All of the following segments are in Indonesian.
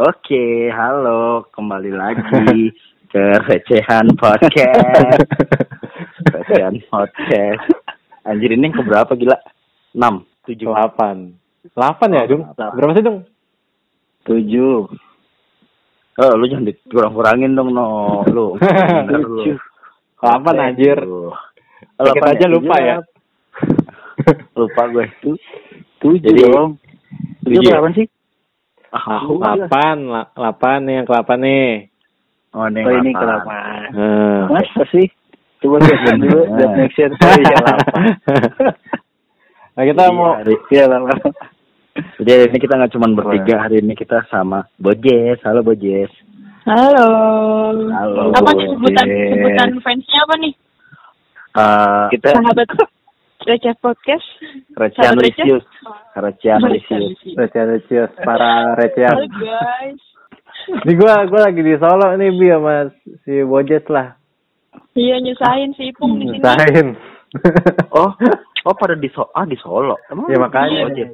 Oke, halo, kembali lagi ke Recehan Podcast. Recehan Podcast. Anjir ini yang keberapa gila? 6, 7, Delapan. Delapan ya, Dung? Berapa sih, Dung? 7. Oh, lu jangan dikurang-kurangin dong, no. Lu. Bener lu. Delapan, anjir. Tuh. Dikit Delapan aja lupa ya. lupa gue. Tujuh Jadi- dong. Tujuh Tujuh. berapa sih? Ah, Delapan, la- delapan nih yang kelapa nih. Oh, ini, Oh ini delapan. kenapa? Hmm. Masa sih? Coba lihat dulu dan next year. Oh iya. Nah, kita Iya, mau hari- Iya lama. Jadi hari ini kita nggak cuma bertiga, hari ini kita sama Bojes. Halo Bojes. Halo. Halo. Apa nih sebutan sebutan fansnya apa nih? Eh, Kita Sahabat Receh Podcast. Recian Sahabat Receh. Lisius. Recian Lisius. recehan para Halo recehan. guys. Ini gua gua lagi di Solo nih bi sama si Bojet lah. Iya nyusahin si Ipung di sini. Usahain. Oh, oh pada di so ah di Solo. Emang Ya, makanya. Bojes?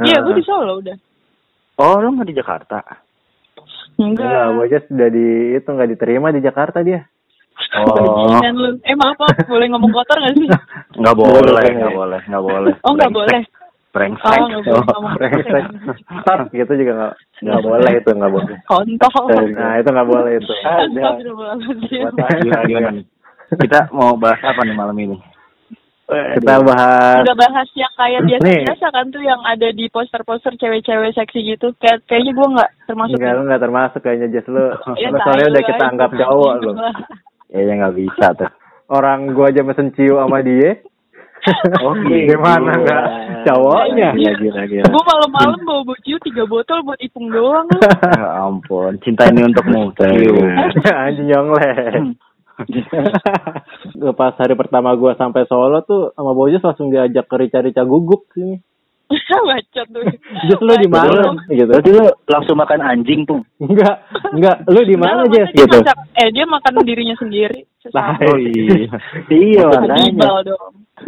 Iya, gue di Solo udah. Oh, lu nggak di Jakarta? Enggak, Enggak. Bojet sudah di itu nggak diterima di Jakarta dia. Oh, lu. Eh maaf, maaf, boleh ngomong kotor gak sih? nggak boleh, Boleh. nggak boleh, nggak boleh. Oh nggak boleh. Brengsek. Oh nggak boleh ngomong Brengsek. Ntar gitu juga nggak nggak boleh itu nggak boleh. Kontol. Nah itu nggak boleh itu. Kita mau bahas apa nih malam ini? Kita bahas Udah bahas yang kayak Nih. biasa-biasa kan tuh yang ada di poster-poster cewek-cewek seksi gitu. Kayak kayaknya gue nggak termasuk. Enggak, lu nggak termasuk kayaknya Jess lu. Ya, lu soalnya udah kita anggap cowok lu. Ya, ya nggak bisa tuh. Orang gua aja mesen ciu sama dia. Oh, gitu. Gimana enggak cowoknya? Gila gila gila. Gue malam-malam bawa bociu tiga botol buat Ipung doang. Ya ampun, cinta ini untukmu. Cium. Anjing nyongle. Gua pas hari pertama gua sampai Solo tuh sama Bojes langsung diajak ke rica-rica guguk sini. Bacot tuh. Jess lu di mana? Gitu. Berarti lu langsung makan anjing pung. Enggak, enggak. Lu di mana, Enggak, Jess? maksudnya dia Gitu. masak, eh dia makan dirinya sendiri. Lah, Sesama. iya. Iya Kanibal makanya.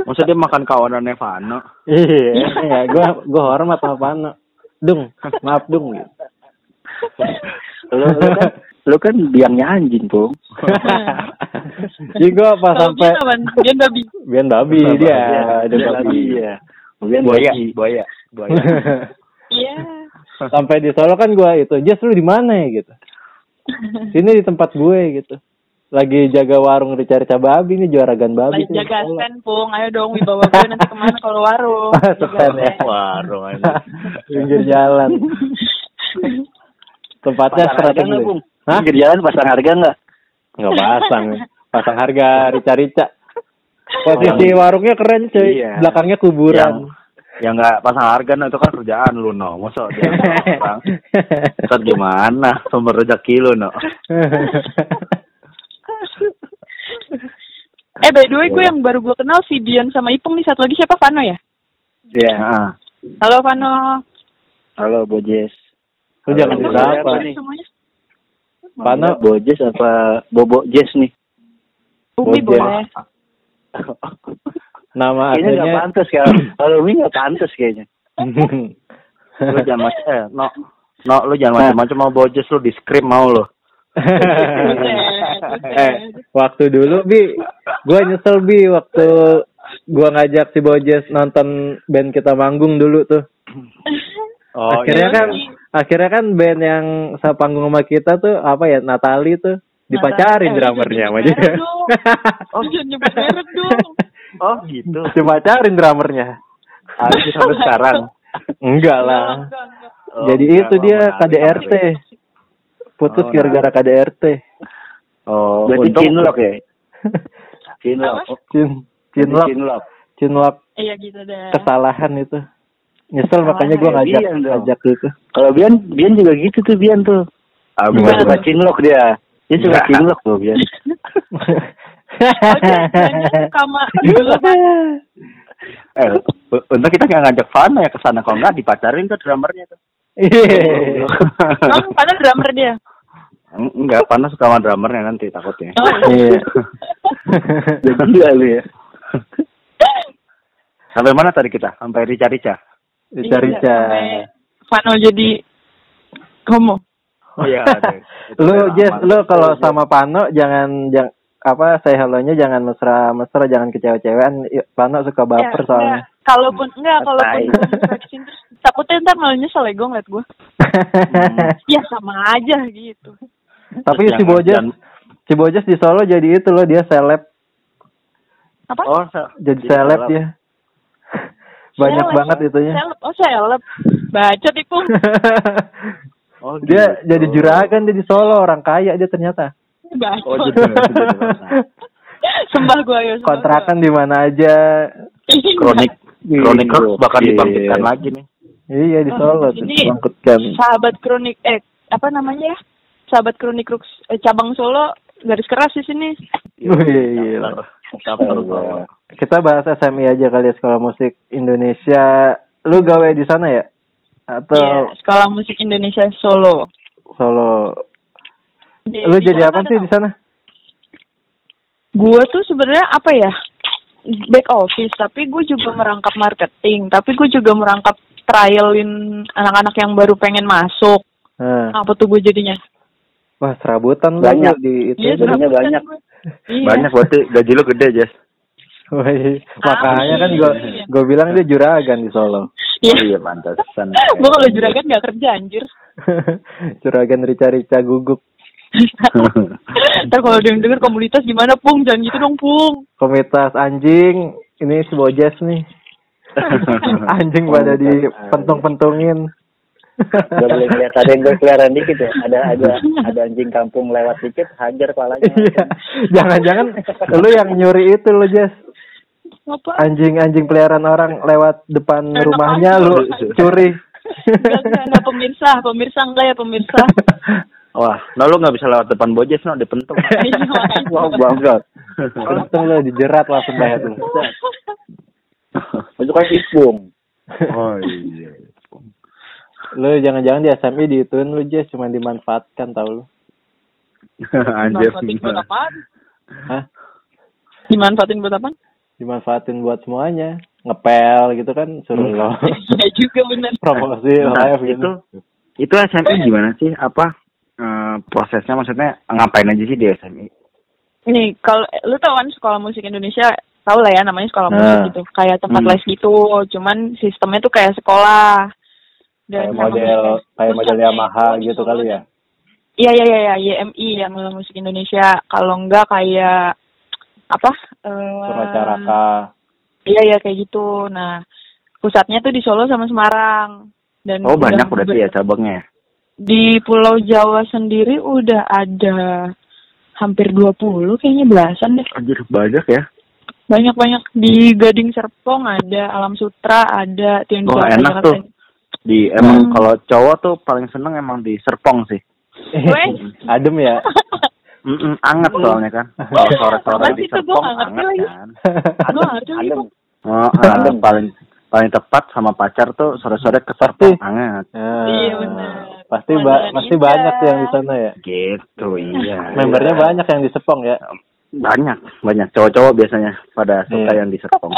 Maksudnya dia makan kawanannya Vano. Iya, iya, gua gua hormat sama Pano. Dung, maaf Dung gitu. Lu, lu kan lu kan biangnya anjing pung. Jadi gua pas sampai dia? Dia babi. Bian babi dia, ada babi. Iya. Kemudian Buaya, babi. buaya, buaya. Iya. sampai di Solo kan gua itu, Jess lu di mana ya gitu. Sini di tempat gue gitu. Lagi jaga warung rica-rica babi nih juaragan babi. Lagi jaga stand, Pung. Ayo dong, wibawa gue nanti ke mana kalau warung. Stand ya. Warung aja. Pinggir jalan. Tempatnya nggak pung? Hah? Pinggir jalan pasang harga nggak? Nggak pasang. Pasang harga rica-rica. Posisi warungnya keren cuy. Iya. Belakangnya kuburan. Yang nggak pasang harga no, itu kan kerjaan lu no. Masa dia orang. Ntar gimana sumber rezeki lu no. Eh, by the way, gue yang baru gue kenal si Dian sama Ipung nih. Satu lagi siapa? Vano ya? Iya. Nah, Halo, Vano. Halo Bojes. Lu jangan berapa. siapa nih? Pano. Bojes apa Bobo Jes nih? Umi Bojes. boleh. Nama Kayaknya nggak aslinya pantas kalau kalau Umi nggak pantas kayaknya. lu jangan macam eh no. No, lu jangan macam-macam mau bojes lu di scream mau lu. eh, waktu dulu Bi, gua nyesel Bi waktu gua ngajak si Bojes nonton band kita manggung dulu tuh. Oh, akhirnya iya kan akhirnya kan band yang sepanggung sama kita tuh apa ya Natali tuh dipacarin drummernya sama dia. dong. Oh, jangan nyebut merek dong. Oh, gitu. dipacarin drummernya. Habis sampai sekarang. Enggak lah. Enggak, enggak. Oh, Jadi enggak, itu dia KDRT. Putus Oh, gara-gara KDRT. Oh, Berarti untung- cinlok ya? Cinlok. Cin cinlok Cinlok. cinlok Iya gitu deh. kesalahan itu. Nyesel Kesalahan makanya gua ya, ngajak ngajak gitu. Kalau Bian, Bian juga gitu tuh Bian tuh. Ah, gimana? suka cinlok dia. Dia suka Enggak. cinlok tuh Bian. Oh, dulu kan. Eh, u- untung kita nggak ngajak Fana ya ke sana kalau nggak dipacarin tuh drummernya tuh. Iya. Padahal drummer dia. Eng- Enggak, Fana suka sama drummernya nanti takutnya. Oh, Iya. Jadi gila lu ya. Sampai mana tadi kita? Sampai rica-rica. Rica-rica. Iya, sampai Vano jadi homo. Iya. lu Jess, lu kalau sama Pano jangan jangan apa say hello-nya jangan mesra-mesra, jangan ke cewek-cewekan. I- Pano suka baper Ya, soalnya. enggak. Kalaupun enggak, kalaupun takutnya ntar malah nyesel ya gue ngeliat gue. Ya sama aja gitu. Tapi si jangan- si Bojes di Solo jadi itu loh dia seleb, Apa? Oh, sa- jadi seleb dia. Banyak Seleb. banget itunya. Seleb. Oh seleb. Baca tipu. Oh, dia gitu. jadi juragan dia di Solo, orang kaya dia ternyata. Oh, jadi jadi Sembah gue ya. sembah Kontrakan di mana aja. gua. kronik kronik Iya. Bakal Iya. dibangkitkan lagi nih. Iya di Solo tuh Jadi bangkitkan. sahabat kronik eh apa namanya ya? Sahabat kronik Rux eh, cabang Solo garis keras di sini. Chapter Iya. bawah. Kita bahas SMI aja kali ya sekolah musik Indonesia. Lu gawe di sana ya? Atau Iya, Sekolah Musik Indonesia Solo. Solo? Di- Lu di jadi apa sih di sana? Gue tuh sebenarnya apa ya? Back office, tapi gue juga merangkap marketing, tapi gue juga merangkap trialin anak-anak yang baru pengen masuk. Nah. Apa tuh gue jadinya? Wah, serabutan lu Banyak. di itu. Iya, jadinya serabutan banyak. gue. Iya. Banyak berarti gaji lu gede, Jess. Wih, makanya kan gua Iya. gua bilang dia juragan di Solo. Iya. Oh iya pantesan. gue kalau juragan gak kerja anjir. juragan rica-rica guguk. Ntar kalau yang denger komunitas gimana Pung? Jangan gitu dong Pung. Komunitas anjing, ini si Bojes nih. Anjing pada dipentung-pentungin. Gak boleh lihat ada yang berkeliaran dikit ya. Ada ada ada anjing kampung lewat dikit, hajar kepalanya. Iya. Jangan-jangan lu yang nyuri itu lu, Jes. Apa? Anjing-anjing peliharaan orang lewat depan Enak rumahnya aja. lu curi. Enggak, enggak, enggak, pemirsa, pemirsa enggak ya pemirsa. Wah, nah lu nggak bisa lewat depan Bojes, no, dipentung. Iya. Wah, bangsat. Untung lu dijerat langsung bayar lu. Itu kan isbung. oh iya. Lu jangan-jangan di SMI diituin lu, Jes, cuma dimanfaatkan tau lu. Anjir. Dimanfaatin buat apaan? Hah? Dimanfaatin buat apaan? Dimanfaatin buat semuanya. Ngepel gitu kan suruh lo Iya juga bener. promosi Nah, live itu gitu. itu SMI gimana sih? Apa eh, prosesnya maksudnya ngapain aja sih di SMI? Nih, kalau lu tau kan sekolah musik Indonesia tahu lah ya namanya sekolah Nah. musik gitu. Kayak tempat Hmm. les gitu. Cuman sistemnya tuh kayak sekolah. Kayak sama model musik- kayak model Yamaha itu gitu kali ya. Iya iya iya iya YMI yang musik Indonesia. Kalau enggak kayak apa? Eh, Purna Caraka. Iya iya kayak gitu. Nah, pusatnya tuh di Solo sama Semarang. Dan Oh udah banyak berarti ber- ya cabangnya. Di Pulau Jawa sendiri udah ada hampir 20 kayaknya belasan deh. Anjir banyak ya. Banyak-banyak di Gading Serpong ada, Alam Sutra ada, di Oh, enak tuh. Di emang Hmm. kalau cowok tuh paling seneng emang di Serpong sih. Adem ya. Mm anget soalnya kan. Kalau sore-sore di? Gua Serpong anget lagi. kan. Adem. Oh, eh, paling paling tepat sama pacar tuh sore-sore ke Serpong anget. Nah, Iya, benar. Pasti ba pasti banyak tuh yang di sana ya. Gitu iya. Membernya banyak yang di Sepong ya. Banyak, banyak cowok-cowok biasanya pada suka Iya. yang di Serpong.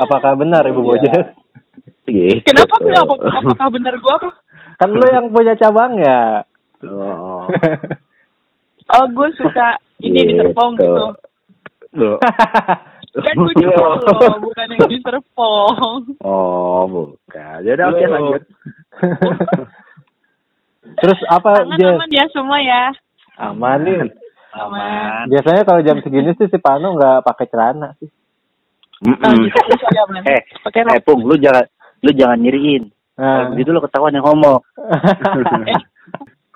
Apakah benar Ibu Iya. Bojes? Gitu. Kenapa? Kenapa? Apakah benar gue apa? Kan lu yang punya cabang ya. Oh. Oh, gue suka ini di Serpong Gitu. gitu. Loh. Kan gue di Solo, bukan yang di Serpong. Oh, bukan. Jadi oke Loh. lanjut. Terus apa Tangan Jes? aman ya semua ya. Aman nih. Aman. Biasanya kalau jam segini sih si Pano nggak pakai celana sih. Oh, gitu, ya, aman. Eh, Pakai eh. Pung, lu jangan lu jangan nyiriin. Nah. Begitu lu ketahuan yang homo.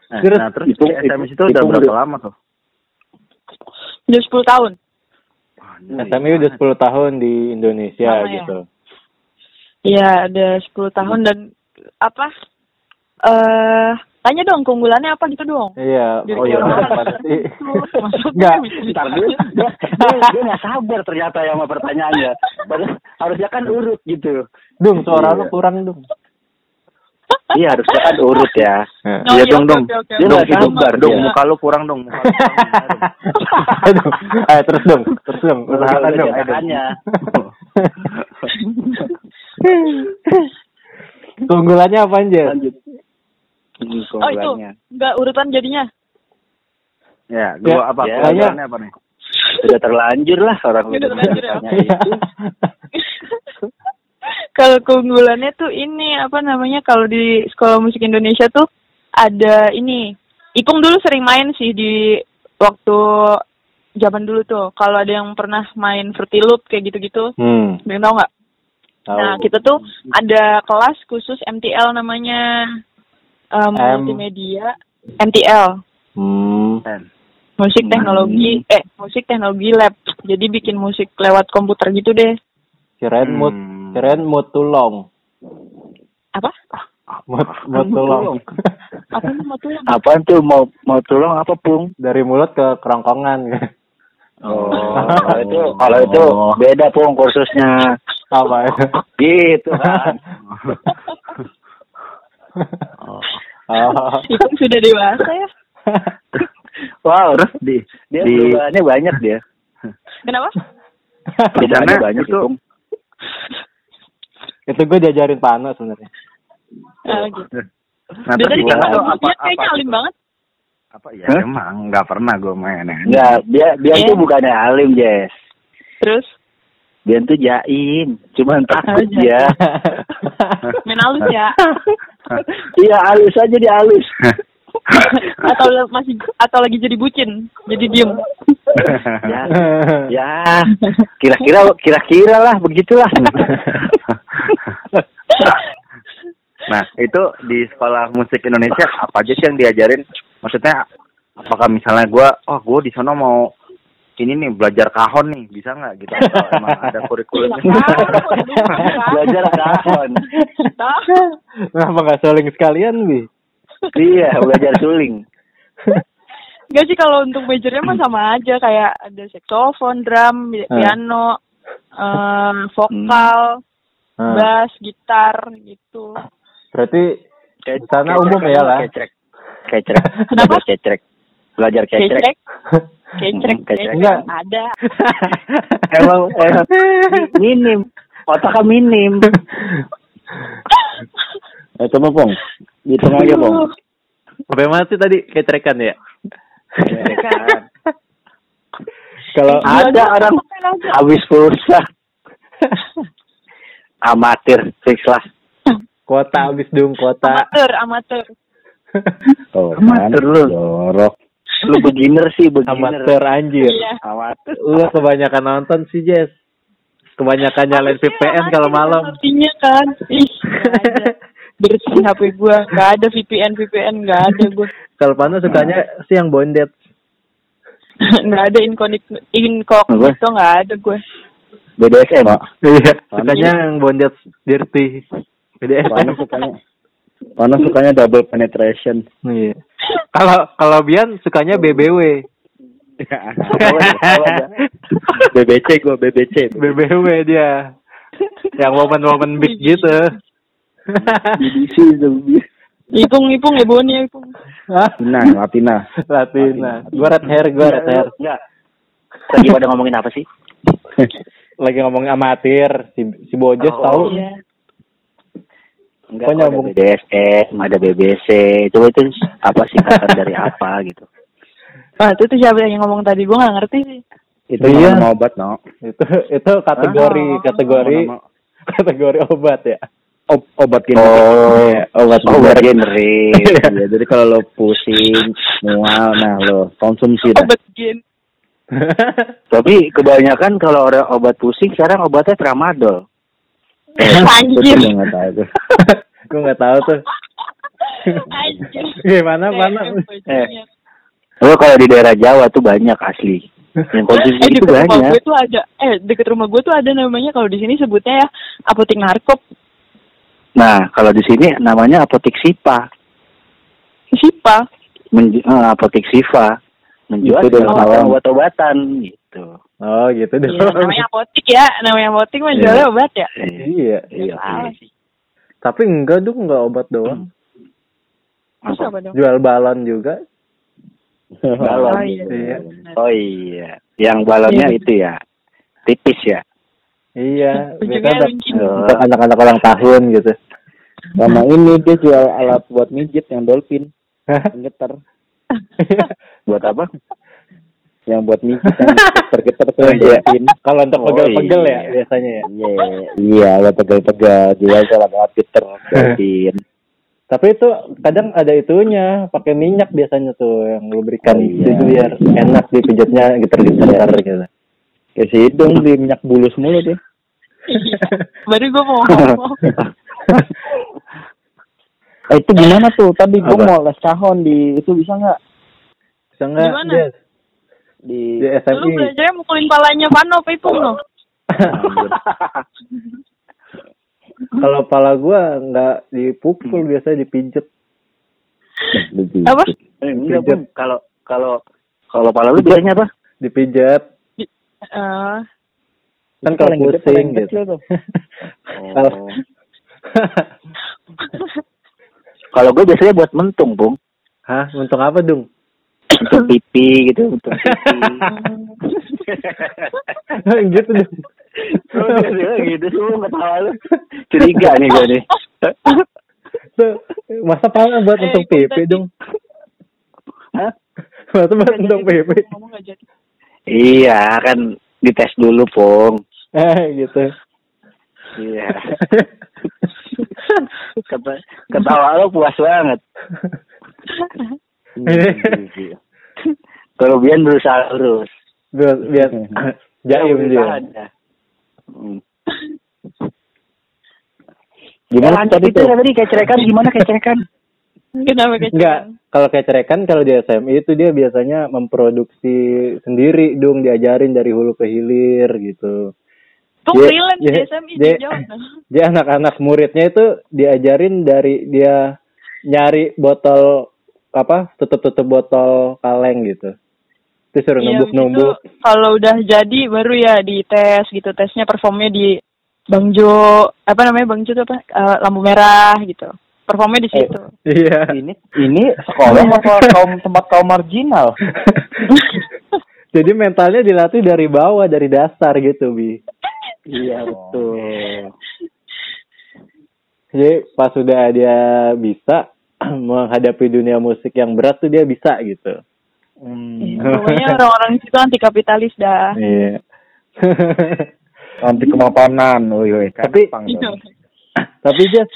Nah, Terus nah, terus itu- di SMS itu itu udah berapa udah- lama tuh? Udah 10 tahun. SMI udah 10 tahun di Indonesia Lama ya? gitu. Iya, ada 10 tahun dan apa? Eh, tanya dong keunggulannya apa gitu dong. Iya. Dari Oh iya. orang. apa sih? Masuk Nggak. Ntar dia, dia, dia, dia nggak sabar ternyata ya sama pertanyaannya. Padahal harusnya kan urut gitu. Dung, suara Iya. lu kurang dong. Iya harusnya kan urut ya. Oh, Iya iya, dong dong. Dia Dong nggak hidup sabar, dong muka lu kurang dong. Ayo terus dong, terus dong. Usahakan Udah dong. Keunggulannya apa aja? Lanjut. Oh itu. Enggak urutan jadinya. Ya, gua Ya, apa? ya, Keunggulannya apa nih? Sudah terlanjur lah orang Sudah terlanjur ya. kalau keunggulannya tuh ini apa namanya kalau di sekolah musik Indonesia tuh ada ini. Ipung dulu sering main sih di waktu zaman dulu tuh. Kalau ada yang pernah main Fruity Loop kayak gitu-gitu. Hmm. Tau nggak? Nah kita tuh ada kelas khusus MTL namanya. Um, M. multimedia. MTL Hmm. Musik teknologi. Eh musik teknologi lab. Jadi bikin musik lewat komputer gitu deh. Kirain mood, Hmm. kirain mood tulong. apa Mood, mood tulong. apa nih mau tuh Apaan tuh mau mau tolong apa pung? Dari mulut ke kerongkongan. Oh, kalau itu kalau itu beda pung kursusnya. Apa ya? Gitu kan. Oh. Ipung sudah dewasa ya Wow, di dia di perubahannya banyak dia. kenapa Perubahannya sana banyak itu-. Itu gue diajarin Pano sebenarnya. Ah, gitu. Nah, kayak tuh apa, apa kayaknya apa alim banget. apa ya Hah? emang nggak pernah gue main ya. Dia dia Iya. tuh bukannya alim, Jess. Terus Dia tuh jaim, cuman takut jaim. dia. main halus ya. Iya, halus aja dia halus. atau masih atau lagi jadi bucin, jadi diem. ya, ya, kira-kira kira-kira lah begitulah. nah itu di sekolah musik Indonesia apa aja sih yang diajarin? Maksudnya apakah misalnya gue, oh gue di sana mau ini nih belajar kahon nih bisa nggak gitu? Atau emang ada kurikulumnya? Belajar kahon. Kenapa nggak saling sekalian, Bi? Iya, belajar suling. Gak sih kalau untuk majornya mah sama aja kayak ada saxophone, drum, Hmm. piano, em, vokal, Hmm. bass, gitar gitu. Berarti Ke- Sana kecrek umum ya lah. Kecrek. Kecrek. Kenapa? Belajar kecrek. Belajar kecrek. Kecrek, kecrek, Enggak. ada. Emang, emang minim. Otaknya minim. Eh, coba, Pong. Hitung aja, Pong. Sampai mana sih tadi kecerekan ya? Kecrek. Kalau Ada orang habis pulsa. Amatir, fix lah. kota habis dong kota. Amateur, amateur. Oh, amatir lu. Jorok. Lu beginner sih, beginner. Amateur anjir. Iya. Amatir. Lu kebanyakan nonton sih, Jess. Kebanyakan nyalain VPN kalau malam. Artinya kan. Bersih HP gua, nggak ada VPN, VPN nggak ada gua. Kalau Pano sukanya sih yang bonded. nggak ada incognito, incognito nggak ada gue. BDSM, Pak. Iya, sukanya yang bonded dirty. BDSM. Panas sukanya. Panas sukanya double penetration. Iya. Kalau kalau Bian sukanya BBW. BBC gua BBC. BBW dia. Yang momen-momen big gitu. BBC itu. Ipung, ipung ya Boni, ipung. Hah? Latina, Latina. Latina. Gua red hair, gua red hair. Enggak. Lagi pada ngomongin apa sih? Lagi ngomongin amatir, si si Bojes Oh, tahu. Iya. Enggak, Kok ada? BDSM, ada BBC. Coba itu apa singkatan dari apa gitu. Wah, itu tuh siapa yang ngomong tadi? Gue nggak ngerti sih. Itu Iya. nama obat, no. Itu itu kategori Oh. kategori Nama- kategori obat ya. Ob obat Oh, obat obat generik. ya, jadi kalau lo pusing, mual, nah lo konsumsi dah. Obat gen. Tapi kebanyakan kalau orang obat pusing sekarang obatnya tramadol. Anjir. Itu gua nggak tahu tuh. Gue nggak tahu tuh. Anjir. Gimana mana? Eh. Lo kalau di daerah Jawa tuh banyak asli. Yang konsumsi Eh itu deket rumah banyak. gue tuh ada, eh deket rumah gue tuh ada namanya kalau di sini sebutnya ya apotek narkop. Nah, kalau di sini namanya apotek Sipa. Eh, apotek Siva menjual Itu dong, segala macam kawan. obat-obatan gitu. Oh gitu deh. Iya, namanya apotek ya, namanya apotek mah jualnya obat ya. Iya. Iya. Salah iya. Tapi enggak dong, enggak obat doang. Terus apa dong? Jual balon juga. Balon. Oh iya. Iya. Oh iya, yang balonnya Iya. itu ya tipis ya. Iya. Biasanya untuk anak-anak ulang tahun gitu. Sama ini dia jual alat buat mijit yang dolphin. Getar. Buat apa? Yang buat mikir yang getar-getar tuh Oh, iya. buatin. Kalau untuk Oh, pegel-pegel ya iya. biasanya ya. Iya, iya, buat pegel-pegel. Juga kalau banget getar buatin. Tapi itu kadang ada itunya, pakai minyak biasanya tuh yang lubrikan Oh, iya. itu biar enak dipijatnya getar-getar gitu. Ya sih dong beli minyak bulus mulu deh. Baru gue mau ngomong. Eh, itu gimana tuh? Tadi gue mau les kahon di itu bisa nggak? Bisa nggak? Di Di Lu SMI. belajarnya mukulin palanya Vano apa Ipung lo? Kalau pala gua nggak dipukul biasanya dipijet. Apa? Eh. Kalau kalau kalau pala lu biasanya apa? Dipijat. Eh, Kan kalau pusing gitu. Kalau Kalau gue biasanya buat mentung, Bung. Hah, untung apa dong? Untuk pipi gitu, untuk pipi. gitu. Oh, gitu, gitu semua ketawa lu. Curiga nih gue nih. Masa pala buat Eh, ikut PP tadi. dong? Hah? Masa buat nggak jadi. Iya, kan dites dulu, Pung. Eh, gitu. Iya. Kata, ketawa lo puas banget. Kalau Bian berusaha lurus. biar, biar jaim dia. Hmm. Gimana lanjut tadi itu tuh? ya tadi kecerekan gimana kecerekan? Kenapa kecil? Enggak, kalau kecerekan kalau di SMI itu dia biasanya memproduksi sendiri dong diajarin dari hulu ke hilir gitu. Tuh Dia- freelance di dia- SMI dia-. Dia anak-anak muridnya itu diajarin dari dia nyari botol apa tutup-tutup botol kaleng gitu. Terus suruh Iya, numbuk-numbuk. Kalau udah jadi baru ya di tes gitu. Tesnya performnya di Bang Jo, apa namanya Bang Jo itu apa? Eh, lampu merah gitu. Performnya di situ. Iya. Ini ini sekolah kaum tempat kaum marginal? Jadi mentalnya dilatih dari bawah, dari dasar gitu, Bi. Iya betul. Jadi pas sudah dia bisa menghadapi dunia musik yang berat tuh dia bisa gitu. Hmm. Pokoknya orang-orang di situ anti kapitalis dah. Iya. Anti kemapanan, woi woi. Tapi- Iya. Tapi Jas,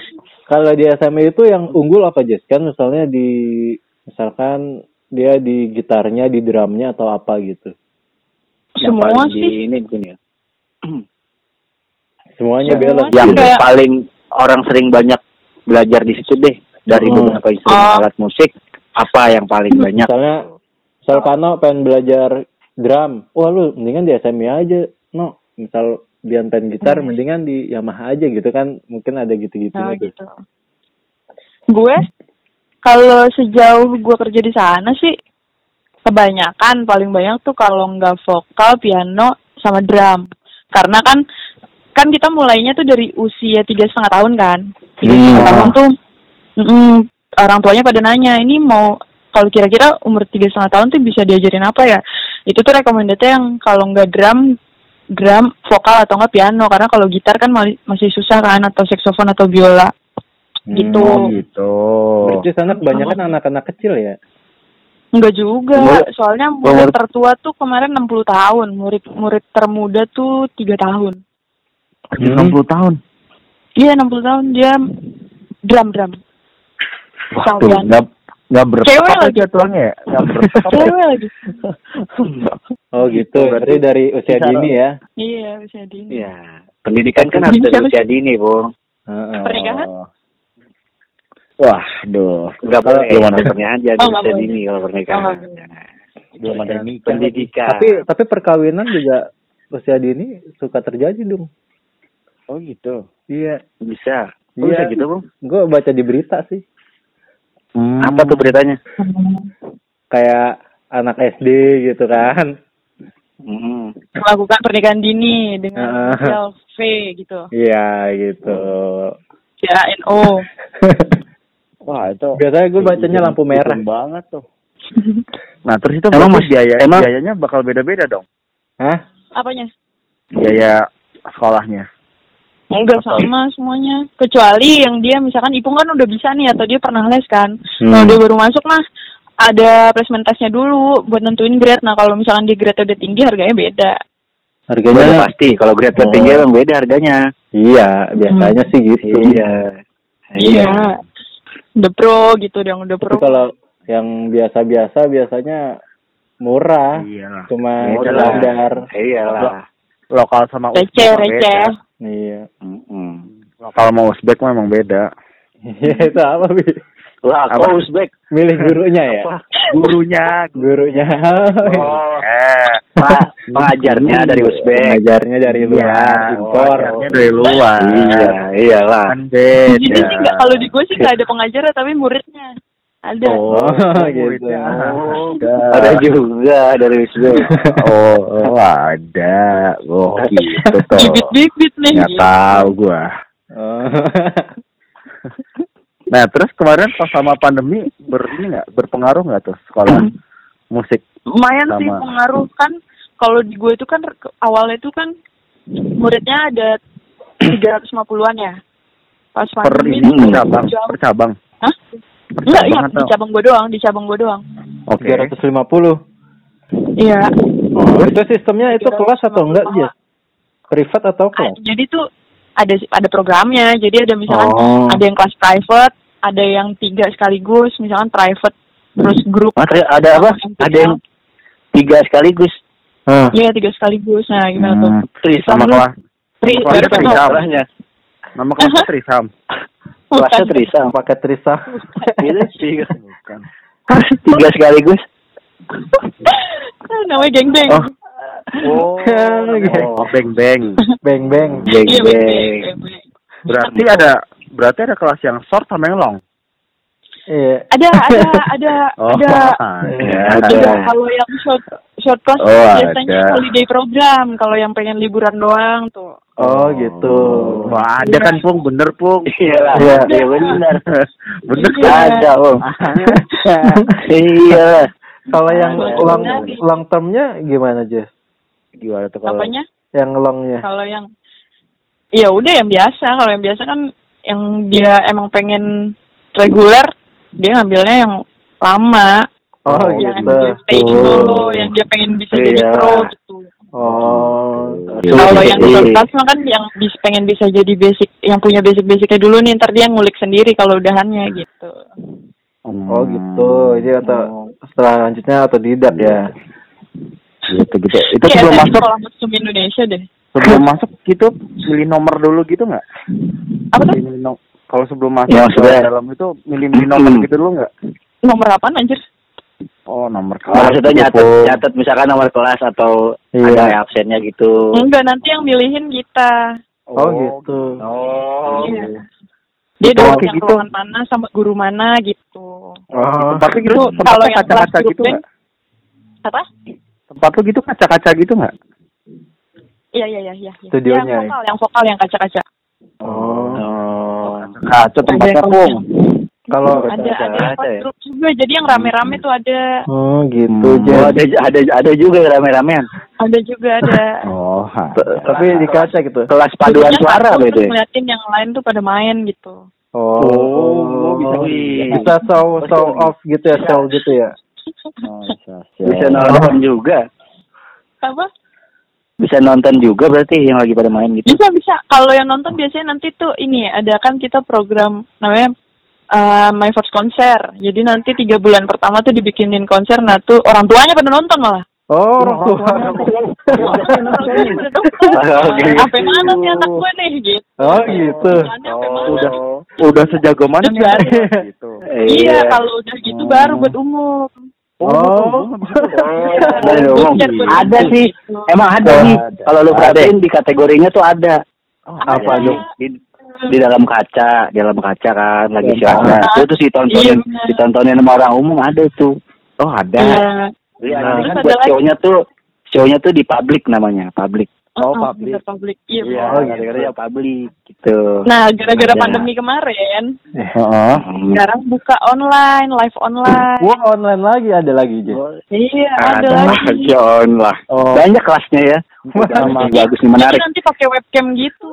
kalau di SMA itu yang unggul apa Jas? Kan misalnya di misalkan dia di gitarnya, di drumnya atau apa gitu. Semua sih. di ini mungkin ya. Semuanya Semua. bela. Yang Kayak- paling orang sering banyak belajar di situ deh dari Hmm. beberapa instrumen Oh. alat musik apa yang paling banyak? Misalnya, misal Pano pengen belajar drum, wah lu mendingan di SMI aja, no. Misal Bian pengen gitar, Hmm. mendingan di Yamaha aja gitu kan, mungkin ada gitu-gitu. Nah, tuh. gitu. Gue kalau sejauh gue kerja di sana sih kebanyakan paling banyak tuh kalau nggak vokal, piano, sama drum. Karena kan kan kita mulainya tuh dari usia tiga setengah tahun kan. Tiga Hmm. setengah tahun tuh mm, orang tuanya pada nanya ini mau kalau kira-kira umur tiga setengah tahun tuh bisa diajarin apa ya? Itu tuh rekomendasinya yang kalau nggak drum drum, vokal atau enggak piano karena kalau gitar kan masih susah kan atau saksofon atau biola gitu. Oh, gitu. Berarti sana kebanyakan anak-anak kecil ya? Enggak juga, Umur- soalnya umur- murid tertua tuh kemarin 60 tahun, murid murid termuda tuh 3 tahun. Hmm. 60 tahun. Iya 60 tahun dia drum drum. Wah, Sama tuh, piano. nggak nggak Cewek aja lagi. aturannya ya? Nggak bertekap ya? Cewek lagi. Oh gitu, berarti dari usia Bisa- dini ya? Iya bisa di. Ya, pendidikan kan harus dari usia dini, Bung. Heeh. Pernikahan? Wah, duh. Enggak boleh, Belum ada, pernikahannya aja Oh, nggak usia boleh. dini kalau pernikahan. Oh, nggak boleh. belum ada. Pendidikan. Tapi tapi perkawinan juga usia dini suka terjadi dong. Oh gitu. Iya. bisa. Oh, Iya. bisa gitu, Bung. Gue baca di berita sih. Hmm. Apa tuh beritanya? Kayak anak SD gitu kan. Mm-mm. Melakukan pernikahan dini dengan inisial V gitu. Iya gitu. Secara NO. Wah, itu Biasanya gue bacanya lampu merah. Banget tuh. Nah, terus itu Emang mas biaya emang biayanya bakal beda-beda dong. Hah? Apanya? Biaya sekolahnya. Enggak Atau- sama semuanya. Kecuali yang dia misalkan Ipung kan udah bisa nih atau dia pernah les kan. Hmm. Kalau dia baru masuk mah ada placement testnya dulu buat nentuin grade. Nah kalau misalkan di grade udah tinggi harganya beda. Udah Harganya pasti kalau grade Oh. tertinggi emang beda harganya. iya, biasanya sih gitu. Iya. Iya. Udah pro gitu, yang udah Tapi pro. kalau yang biasa-biasa biasanya murah, Iya. cuma Murah. standar. Iyalah. Lokal sama Receh, receh. Iya. Mm-mm. Lokal sama Uzbek mah emang beda. Iya, itu apa, Bi? Lah, Apa? kok Uzbek? Milih gurunya ya? Apa? Gurunya. Gurunya. Oh, Eh. Pak, pengajarnya dari Uzbek. Pengajarnya dari luar, Iya, impor. pengajarnya dari luar. Iya, iyalah. Kan Di sini beda. sih nggak, kalau di gue sih nggak ada pengajarnya tapi muridnya ada. Oh, Oh, gitu. ada. Ada juga dari Uzbek. Oh, oh, ada. Oh, gitu tuh. Bibit-bibit nih. Nggak tahu gua. Oh. Nah, terus kemarin pas sama pandemi ber ini nggak berpengaruh nggak tuh sekolah musik? lumayan sih pengaruh kan kalau di gue itu kan awalnya itu kan muridnya ada 350-an ya pas Per pandemi ini itu per cabang, per cabang. Hah? Enggak, iya, cabang di atau? cabang gue doang, di cabang gue doang. Oke. 350. Iya. Oh, itu sistemnya itu kelas atau enggak dia? Privat atau Ah, kelas? Jadi tuh ada ada programnya, jadi ada misalkan Oh. ada yang kelas private, ada yang tiga sekaligus, misalkan private terus grup. Mas, ada apa? Ada yang tiga sekaligus. Iya tiga sekaligus, nah gimana tuh? Hmm, Trisam Nama lu. kelas, Tri, baru nama kelasnya Trisam. Kelasnya Trisam. Pakai Trisa. Itu tiga. Bukan. Tiga sekaligus. Namanya geng geng. Oh. Oh, oh, beng beng. Beng beng. Beng Iya, beng. beng, beng. Berarti ada berarti ada kelas yang short sama yang long. Iya. Ada, ada, ada, Oh, ada. Ya, Ada. ada. Kalau yang short short class Oh, biasanya ada. holiday program. Kalau yang pengen liburan doang tuh. Oh, gitu. Wah, ada kan Pung, bener Pung. Iya lah. Iya. Iya benar. bener Iya. kan? Ada, Om. Iya. Kalau yang Benar. long long termnya gimana, Jess? Gimana tuh kalau Apanya? Yang longnya? Kalau yang Ya udah yang biasa. Kalau yang biasa kan yang dia emang pengen reguler, dia ngambilnya yang lama. Oh, Oh, yang gitu. dia stay dulu, yang dia pengen bisa jadi Iya. pro gitu. Oh. Iya. Kalau yang Iya. short class mah kan yang bis, pengen bisa jadi basic, yang punya basic-basicnya dulu nih, ntar dia ngulik sendiri kalau udahannya gitu. Oh, gitu. Jadi atau setelah lanjutnya atau tidak ya? gitu gitu. Itu Kayak sebelum masuk muslim Indonesia deh. sebelum masuk gitu milih nomor dulu gitu nggak? Apa tuh? Milih kalau sebelum masuk Ya, ke dalam itu milih milih nomor Hmm. gitu dulu nggak? Nomor apa anjir? Oh nomor Oh, maksudnya gitu, nyatet, nyatet misalkan nomor kelas atau Iya. ada yang absennya gitu. Enggak, nanti yang milihin kita. Oh, gitu. Oh. Iya. Dia Itu udah kayak yang gitu. ruangan mana sama guru mana gitu. Oh. Tempatnya gitu, Itu tempatnya kalau yang kaca-kaca kelas gitu nggak? Apa? Tempat lu gitu kaca-kaca gitu nggak? Iya, iya, iya, iya. Studionya, Yang vokal, yang vokal yang kaca-kaca. Oh. Oh. Kaca tempatnya Ada Pung. Kalau Ada, ada Ada kelas ya? juga. Jadi yang rame-rame tuh ada. Oh, gitu, Hmm. Oh, Jess. ada ada ada juga yang rame-ramean. Ada juga ada. Oh, Tapi di kaca gitu. Kelas paduan suara terus ngeliatin yang lain tuh pada main gitu. Oh, Oh, bisa gitu. bisa show show off gitu ya, show gitu ya. Bisa nonton juga. Apa? Bisa nonton juga berarti yang lagi pada main gitu. Bisa bisa. Kalau yang nonton biasanya nanti tuh ini ada kan kita program namanya uh, My First Konser. Jadi nanti tiga bulan pertama tuh dibikinin konser. Nah tuh orang tuanya pada nonton malah. Oh, orang tua. Sampai mana nih anak gue nih gitu. Oh, gitu. Mana? udah udah sejago mana nih? Gitu. Iya, kalau udah gitu baru buat umum. Oh. Buat Ada sih. Emang ada Oh, nih. ada. Kalau lu perhatiin di kategorinya tuh ada. Apa Ada. tuh? Di, di dalam kaca, di dalam kaca kan lagi Iya. siapa. Itu tuh ditontonin, Iya, ditontonin sama orang umum ada tuh. Oh, ada. Iya. Iya, Nah. ini kan buat show-nya tuh show-nya tuh di publik namanya, publik. Oh, Uh-uh, publik. bener, publik. Iya. Iya, Oh, gara-gara ya publik gitu. Nah, gara-gara pandemi kemarin, Heeh. Hmm. sekarang buka online, live online. Wah, online lagi ada lagi, Jess. Iya, ada, ada lagi. John lah. Oh. Banyak kelasnya ya. Wah. Jadi- bagus nih Jadi menarik. nanti pakai webcam gitu.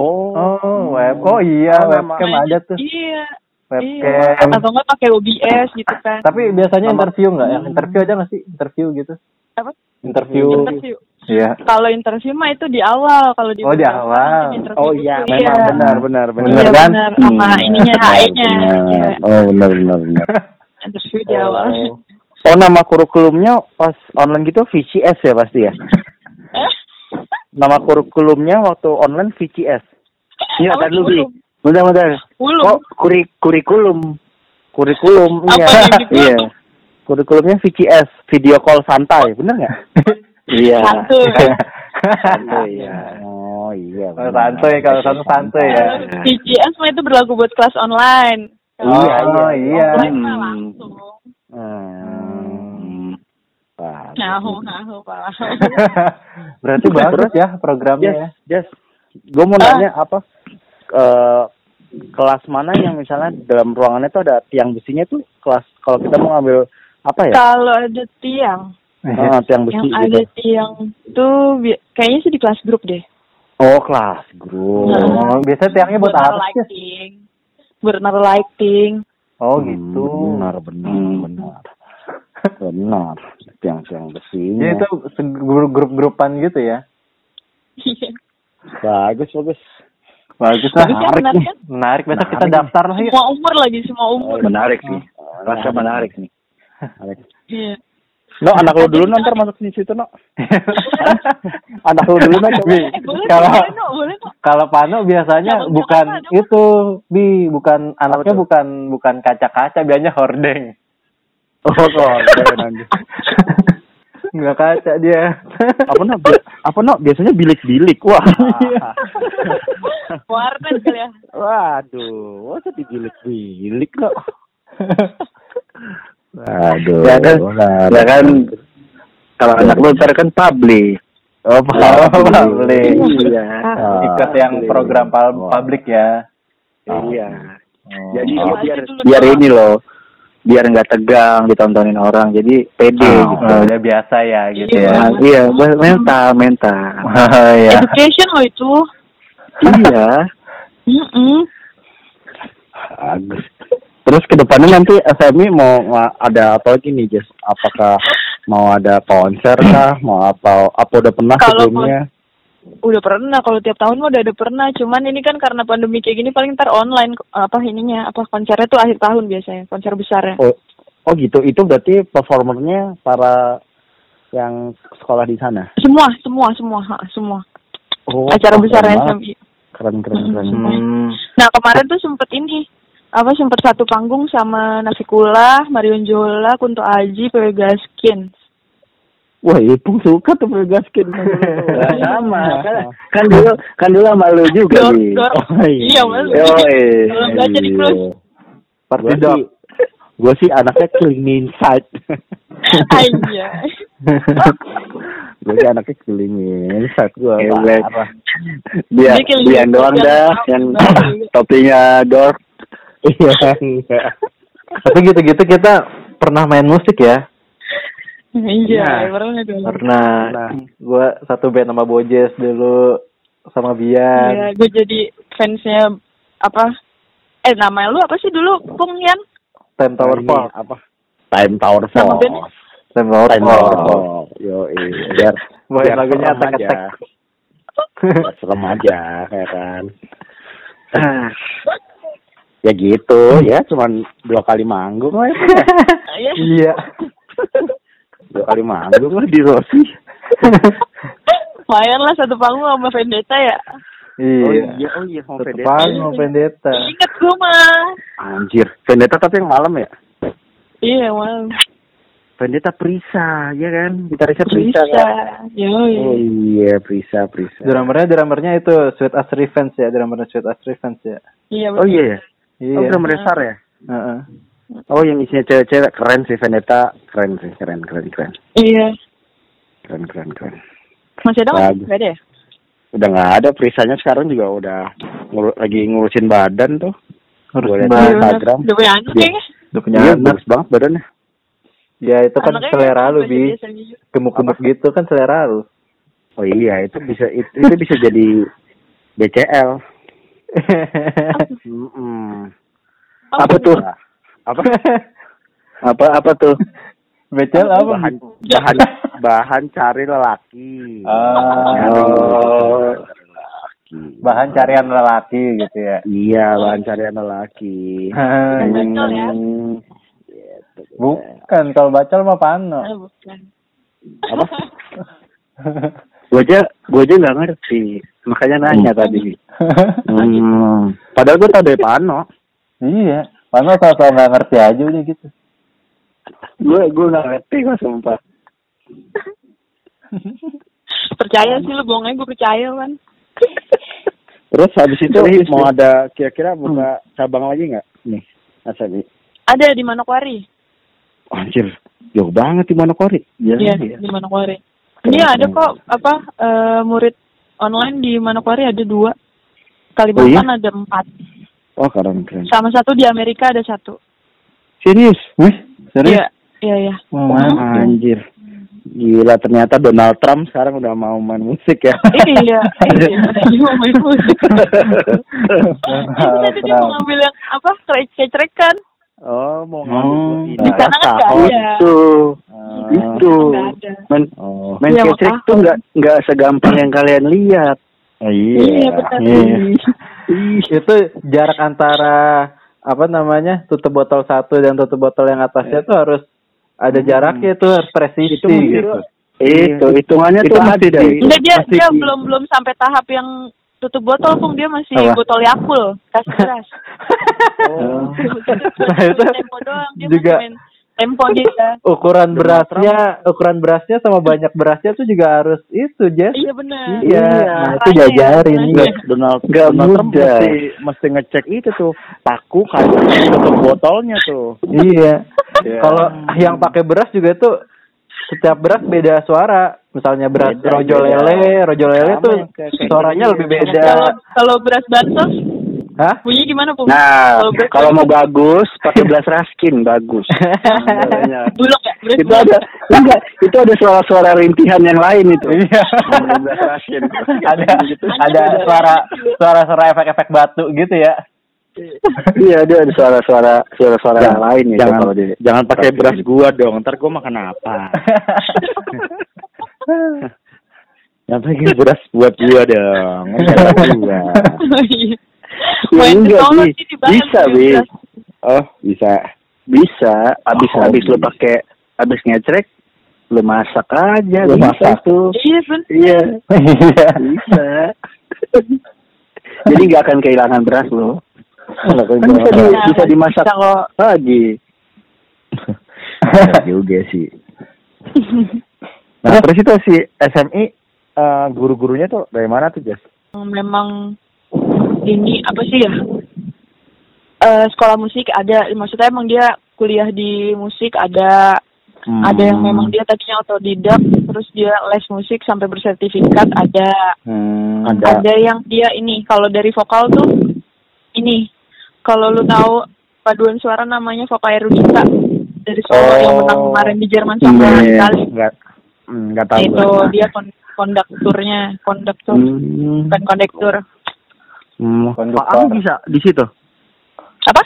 Oh. Oh, web. Oh iya, Oh, webcam ada tuh. Iya. Webcam. Iya. Atau enggak pakai OBS gitu kan. Tapi biasanya interview nggak? Yang interview ada nggak sih? Interview gitu? Apa? Interview. Interview. Iya. Kalau interview mah itu di awal, kalau di Oh, di awal. interview Oh itu, iya, iya. memang benar benar benar. Benar Iya, kan? benar. Sama Hmm, ininya benar, HE-nya. benar. Iya. Oh benar benar benar. Interview di awal. Oh. Oh, nama kurikulumnya pas online gitu VCS ya pasti ya? Eh? Nama kurikulumnya waktu online VCS. Iya kan lu. Bentar bentar. Belum. Oh kuri kurikulum. Kurikulum iya. Iya. Kurikulumnya VCS, video call santai, bener nggak? Iya. Santuy. Santuy ya. Oh iya. Kalau benar. santuy, kalau santuy santuy ya. Mah itu berlaku buat kelas online. Oh, Iya, iya. iya. Offline mah Hmm. langsung. Hmm. Wah. Ngahu, ngahu, Pak. Berarti bagus ya programnya ya. Yes, yes. Gue mau Ah. nanya apa? eh kelas mana yang misalnya dalam ruangannya tuh ada tiang besinya tuh kelas kalau kita mau ngambil apa ya? Kalau ada tiang, Ah, tiang besi yang gitu. ada tiang tuh kayaknya sih di kelas grup deh. Oh, kelas group. Oh, biasanya tiangnya buat naruh apa sih? lighting. Buat naruh lighting. Oh, Hmm, gitu. Benar, benar, Hmm. benar. Benar. Tiang-tiang besinya. Jadi itu grup-grupan gitu ya. Iya. Bagus, bagus. Bagus lah. Ya, menarik menarik nih. kan? Menarik. Besok kita Menarik. daftar lah ya. Semua umur lagi, semua umur. Menarik nih. Rasa menarik nih. Menarik. Iya. No, anak lu dulu nanti masuk di situ, no. anak lu dulu nanti Eh, kalau kalau Pano biasanya Jangan- bukan ada, itu, Bi, bukan anaknya bukan bukan kaca-kaca, biasanya hordeng. Oh, kok. nanti. Enggak kaca dia. apa no? Bi- apa no? Biasanya bilik-bilik. Wah. Warnet kali ya. Waduh, masa di bilik-bilik kok. Waduh. Ya kan, benar. ya kan. Kalau anak lu ntar kan publik. Oh, Oh, publik. Iya. Ikut yang program publik ya. Iya. Oh. Jadi Oh, biar biar ini loh, biar nggak tegang ditontonin orang. Jadi pede Ah, gitu. Oh, udah biasa ya gitu Iya. ya. Nah, iya, mental, mental. Oh, iya. Education loh itu. iya. Mm-mm. Bagus. Terus ke depannya nanti SMI mau ada apa lagi nih, Jess? Apakah mau ada konser kah? Mau apa? Apa udah pernah Kalau sebelumnya? Udah pernah, kalau tiap tahun mah udah ada pernah. Cuman ini kan karena pandemi kayak gini paling ntar online apa ininya, apa konsernya tuh akhir tahun biasanya, konser besar ya. Oh, oh gitu. Itu berarti performernya para yang sekolah di sana. Semua, semua, semua, ha, semua. Oh, Acara besar. SMI. Keren, keren, keren. Hmm. Nah kemarin tuh sempet ini apa sempet satu panggung sama Nafikula, Marion Jola, Kunto Aji, PW Gaskin. Wah, Ipung suka tuh bergaskin. Nah, sama kan, kan dulu kan dulu sama lu juga Dor, nih. dor. Oh, iya. Iya malu. Yoi. Kalau nggak jadi Gue dog. sih, gue sih anaknya clean inside. Aja. gue sih anaknya clean inside. Gue dia gitu, doang yang dah yang banget. topinya dor. Iya, iya. Tapi gitu-gitu kita pernah main musik ya. Iya, pernah dong. Pernah. Nah. Gua satu band sama Bojes dulu sama Bian. Iya, gue jadi fansnya apa? Eh nama lu apa sih dulu, Pung Yan? Time Tower Ini Fall. apa? Time Tower Nama Fall. bandnya? Time Tower Time Tower Fall. Fall. Yo, biar biar lagunya serem Attack serem aja, ya kan. Ya gitu, ya cuman dua kali manggung lah. ya. Iya. Iya. dua kali manggung lah di Rossi. Lumayan lah satu panggung sama Vendetta ya. Oh Iya. iya, oh iya, sama Satu Vendetta. panggung sama Vendetta. Ingat gue mah. Anjir, Vendetta tapi yang malam ya? Iya, malam. Vendetta Prisa, ya kan? Gitarisnya Prisa, Bisa. kan? Yoi. Oh iya, Prisa, Prisa. Drummernya drummernya itu Sweet As Revenge ya, drummernya Sweet As Revenge ya. Iya, Oh iya ya? Iya. Oh, drummer besar ya? Heeh. Oh, yang isinya cewek-cewek keren sih Vendetta, keren sih, keren, keren, keren, Iya. keren, keren, keren. Masih ada nggak? Bagus. Nggak ada ya? Udah nggak ada, Prisanya sekarang juga udah ngur- lagi ngurusin badan tuh. Banget. di Instagram. Udah punya anak Iya. kayaknya. Udah punya Iya, anak. bagus banget badannya. Ya itu kan Anaknya selera lu, Bi. gitu. Gemuk-gemuk gitu kan selera lu. Oh iya, itu bisa itu, itu bisa jadi BCL. Mm-mm. Apa tuh? Apa? Apa apa tuh? Becel apa? Bahan bahan bahan cari lelaki. Ah. Oh. Lelaki. Bahan carian lelaki gitu ya. Iya, bahan carian lelaki. Bacol ya? Hmm. Bukan, kalau bacol mah pano. Ah, bukan. Apa? Gue aja gue aja nggak ngerti. Makanya nanya tadi. Hmm. Padahal gue tau dari Pano. iya, pano kalau nggak ngerti aja udah gitu. Gue gue nggak ngerti kok sumpah. Percaya sih lu bohong aja gue percaya kan. Terus habis itu Serius, mau ada kira-kira buka cabang lagi nggak nih? Asabi. Ada di Manokwari. Anjir, jauh banget di Manokwari. Iya, di Manokwari. Iya ada kok apa eh, murid online di Manokwari ada dua. Kalimantan ada empat. Oh, keren keren. Sama satu di Amerika ada satu. Serius? Wih, serius? Iya, iya, iya. Wah, mantap. Anjir. Gila ternyata Donald Trump sekarang udah mau main musik ya. iya, iya. Dia mau main musik. Itu tadi dia mau ngambil yang apa? Kecrekan. Oh, mau Oh. ngambil Di sana kan nggak tahun. ada. Itu itu main Oh. main Iya, kecek makanya. tuh nggak nggak segampang yang kalian lihat. Iya, benar. Iya. itu jarak antara apa namanya tutup botol satu dan tutup botol yang atasnya tuh harus ada jaraknya tuh harus presisi Itu gitu. Itu hitungannya Itu tuh masih masih dari- Enggak dia Masih dia di- belum belum sampai tahap yang tutup botol pun dia masih Apa? botol Yakul kasih keras. Oh. Nah, itu tempo doang dia juga- main tempo dia. Ukuran berasnya, ukuran berasnya sama banyak berasnya tuh juga harus itu, Jess. Iya benar. Iya, nah, itu diajarin. makanya. Donald Nggak Donald Trump mudah. mesti mesti ngecek itu tuh paku kan tutup botolnya tuh. Iya. Iya. Kalau yang pakai beras juga tuh setiap beras beda suara. Misalnya beras Beda, rojo beda. lele, rojo lele Sama tuh kayak- kayak suaranya gini. lebih Kalau beda. kalau beras bansos Hah? bunyi gimana, Pung? Nah, Kalau mau bagus pakai belas raskin bagus. Bulog ya, itu ada enggak, itu ada suara-suara rintihan yang lain itu. Iya. Belas raskin. ada ada suara suara suara efek-efek batu gitu ya. Iya, dia ada suara-suara suara-suara yang lain itu jangan kalau di jangan pakai beras gua dong. Ntar gua makan apa? Jangan pakai beras buat gua dong. Kan beras gua. Ya, Main ke enggak, Bi. sih Bisa, tuh Bi. beras. Oh, bisa. Bisa, abis Oh, abis lu bisa. pakai abis ngecrek lu masak aja Lu bisa masak. tuh. Iya, benar. Iya, bisa. Jadi nggak akan kehilangan beras lo. Kan bisa, di, Bisa, bisa dimasak bisa kok. lagi. Juga sih. Nah, terus itu si SMI eh, guru-gurunya tuh dari mana tuh, Jas? Memang ini apa sih ya? Eh sekolah musik ada, maksudnya emang dia kuliah di musik ada Hmm. ada yang memang dia tadinya otodidak terus dia les musik sampai bersertifikat ada Hmm. Ada. ada yang dia ini kalau dari vokal tuh ini kalau lu tahu paduan suara namanya Vokal Erudita dari Solo Oh. yang menang kemarin di Jerman sama Iya. Itali Enggak hmm, enggak tahu. itu dia kon kondukturnya konduktur Hmm. bukan kondektur Hmm, Konduktor. Faang bisa di situ. apa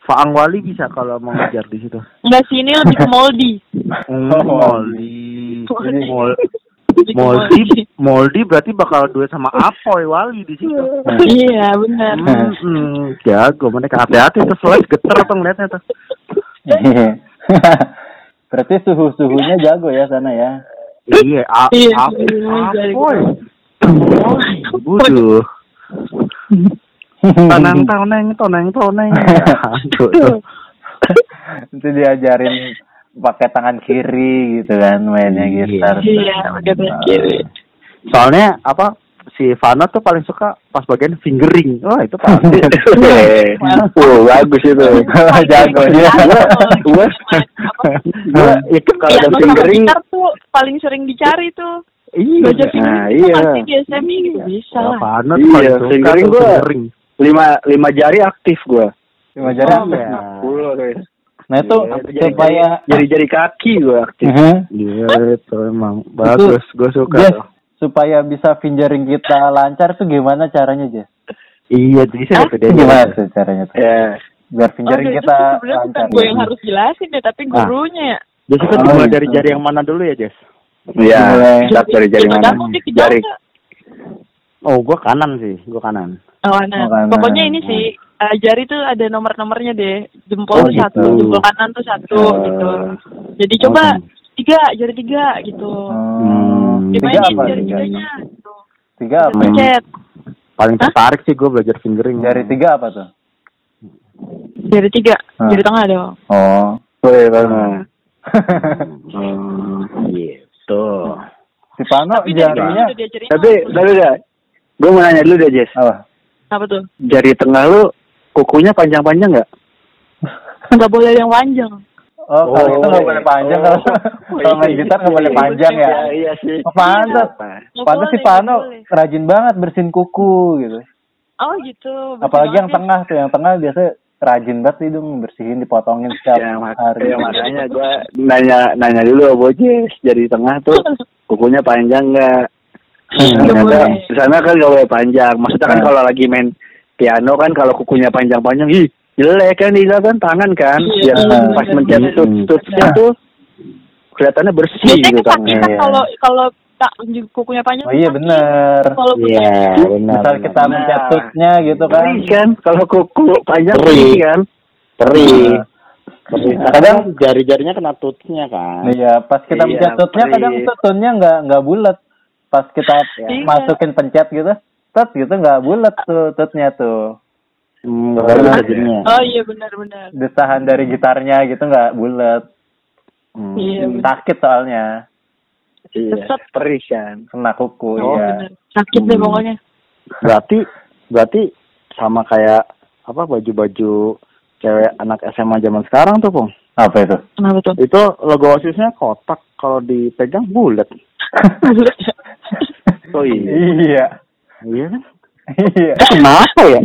Faang Wali bisa kalau mau ngejar di situ. enggak sih ini lebih ke moldi Hmm, Moldi. Moldi. Mol Lebih ke Moldi, Moldi berarti bakal duet sama Apoy Wali di situ. iya benar Hmm, hmm, jago mereka hati-hati tuh soalnya geter tuh ngeliatnya tuh. Berarti suhu-suhunya jago ya sana ya. Iya, Iya, iya, Apoy. jago. Buduh. Toneng toneng toneng toneng. Aduh. Itu diajarin pakai tangan kiri gitu kan mainnya Iya. gitar. iya kiri Soalnya apa si Vano tuh paling suka pas bagian fingering. Wah, itu pasti. Wah, bagus itu. jago dia. Itu kalau ada sama fingering gitar tuh paling sering dicari tuh Iya. Nah, iya. pasti di SMI gitu bisa Ya, lah tuh Iya, gua. fingering. lima lima jari aktif gua. Cuma jari Oh, apa? iya. Nah itu Iya, supaya jari-jari kaki gua aktif. Iya, itu emang bagus. Gue suka Yes. tuh. supaya bisa fingering kita lancar tuh gimana caranya aja? Iya, bisa Ah? tuh Itu dia. gimana tuh caranya tuh? Ya. Biar Oh, fingering itu kita bukan lancar. gue yang harus jelasin deh, tapi gurunya ya. Jess itu Oh, dimulai gitu. dari jari yang mana dulu ya, Jess? Iya, start dari jari mana? Jari. Oh, gua kanan sih, gua kanan. Oh, nah. Oh, kanan. Pokoknya ini sih eh, jari tuh ada nomor-nomornya deh. Jempol Oh, tuh gitu. satu, jempol kanan tuh satu Oh. gitu. Jadi coba tiga, jari tiga gitu. Hmm, tiga apa? jari Tiga, tiganya. Gitu. tiga apa? Pencet. Paling Hah? tertarik sih gua belajar fingering. Jari tiga apa tuh? Jari tiga, Ah. jari tengah dong. Oh. Oh, iya, Gitu. si Pano Tapi jarinya udah diajarin Tapi, tapi dah. Gue mau nanya dulu deh, Jess. apa? apa tuh? Jari tengah lu kukunya panjang-panjang nggak? Nggak boleh yang panjang. Oh, kalau Oh, itu nggak iya. boleh panjang Oh. kalau kalau main gitar nggak boleh panjang ya. iya sih. Oh, pantas. Nggak Pantas si Pano rajin banget bersihin kuku gitu. Oh gitu. Apalagi yang ya. tengah tuh, yang tengah biasa rajin banget sih dong bersihin dipotongin setiap Ya, mak hari. ya, makanya gue nanya nanya dulu sama Jess. Jari tengah tuh kukunya panjang nggak? Nggak Ternyata boleh. di sana kan nggak boleh panjang. Maksudnya kan Nah. kalau lagi main piano kan kalau kukunya panjang-panjang, ih jelek kan di kan tangan kan. Iya, Biar benar, pas benar, mencet benar. tut tutnya tuh kelihatannya bersih gitu. Iya. kalau kalau tak kukunya panjang. Oh iya bener. Kalau Iya, benar. Misal kita benar. mencet tutnya gitu kan. Perih kan kalau kuku panjang Perih. kan. Perih. Nah, Perih. Kadang- Kadang jari-jarinya kena tutnya kan. Iya, pas kita Iya, mencet tutnya perih. kadang tutnya nggak nggak bulat. Pas kita Iya. masukin pencet gitu, tut gitu nggak bulat tuh tutnya tuh. Hmm, Benar. Oh iya benar-benar. Desahan dari gitarnya gitu nggak bulat. Hmm. Iya benar. Sakit soalnya Iya, Keset. perih kan. kena kuku Oh, ya. benar. Sakit deh Hmm. pokoknya. Berarti berarti sama kayak apa baju-baju cewek anak SMA zaman sekarang tuh, Pung. Apa itu? Kenapa tuh? Itu logo OSISnya kotak, kalau dipegang bulat. Oh iya. iya. Iya kan? Iya. Kenapa ya?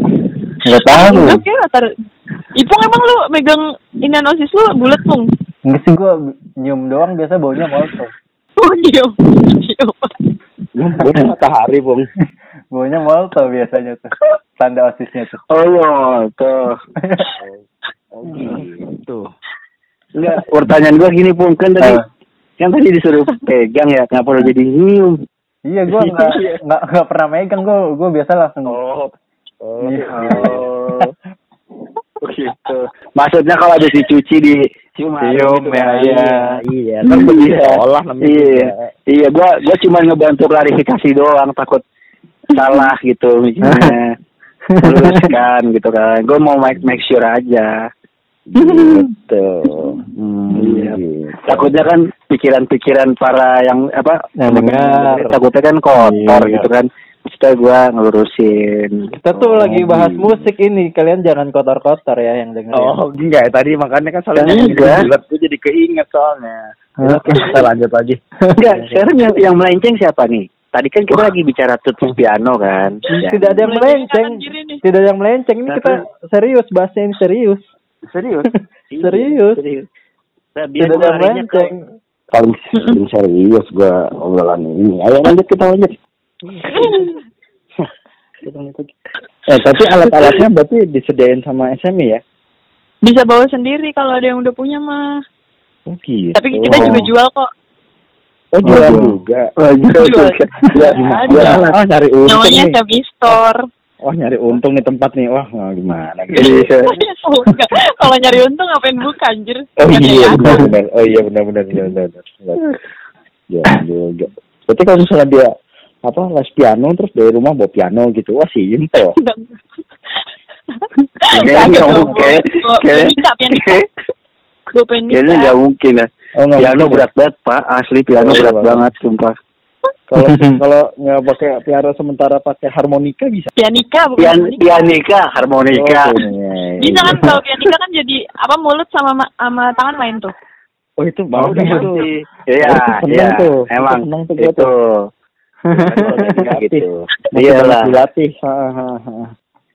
Nggak tahu. Oke, latar. Ipung emang lu megang inian osis lu bulat pung? Enggak sih gua nyium doang biasa baunya molto. Oh. Diem. Gue matahari, Pung. baunya molto biasanya tuh. Tanda osisnya tuh. Oh iya, tuh. Oh, gitu. Enggak, pertanyaan gua gini Pung, kan tadi Apa? kan tadi disuruh pegang ya, kenapa lu jadi nyium? Iya, gua nggak nggak nggak pernah megang gua gua biasa langsung. Oh. Oh. Iya. Oh. gitu. Maksudnya kalau ada dicuci di cium hari Cium, gitu ya, kan. iya. Iya, kan sekolah namanya. Iya. Iya, gua gua cuma ngebantu klarifikasi doang, takut salah gitu misalnya. Luruskan gitu kan. Gua mau make make sure aja. Gitu. Hmm, Iya. gitu. takutnya kan pikiran-pikiran para yang apa Yang dengar. takutnya kan kotor Iya. gitu kan kita gua ngelurusin Kita tuh lagi bahas musik ini. Kalian jangan kotor-kotor ya yang denger. Oh, enggak. Tadi makanya kan soalnya bulat tuh jadi keinget soalnya. Oke, kita lanjut lagi. enggak sekarang yang yang melenceng siapa nih tadi kan kita lagi bicara tuts piano kan Ya. Tidak ada yang melenceng. Tidak ada yang melenceng. Ini kita serius bahasnya ini serius. serius Serius. serius nah, biar Tidak ada yang ke melenceng. Paling paling serius gua obrolan ini. Ayo lanjut kita lanjut. Kita lanjut lagi. Eh, tapi alat-alatnya berarti disediain sama SMI ya? Bisa bawa sendiri kalau ada yang udah punya mah. Oh, gitu. Tapi kita juga jual kok. Oh, jualan Oh. juga. Oh, jual Jual. juga. Ya, Ada. Oh, nyari untung Namanya nih. Store. Wah, nyari untung nih tempat nih. Wah, gimana gitu. Iya. Oh. Kalau nyari untung ngapain buka anjir? Oh iya benar. Oh iya benar benar benar benar. Ya juga. Berarti kalau misalnya dia apa les piano terus dari rumah bawa piano gitu, wah simpel. Kayaknya nggak mungkin. Kayak- Pianika, pianika. kayak- Gue. Kayaknya nggak mungkin ya. Oh Piano mungkin. berat banget pak, asli piano Oh, iya, berat Pak. banget sumpah. Kalau kalau nggak pakai piano sementara pakai harmonika bisa. Pianika bukan Pian pianika, harmonika. Oh, iya, iya. Bisa kan kalau pianika kan jadi apa mulut sama ma- sama tangan main tuh. Oh itu Oh, bagus iya. tuh. Iya, Oh, itu seneng iya. tuh. Emang Itu itu. Gitu. banyak Iyalah. dilatih. Ha, ha, ha.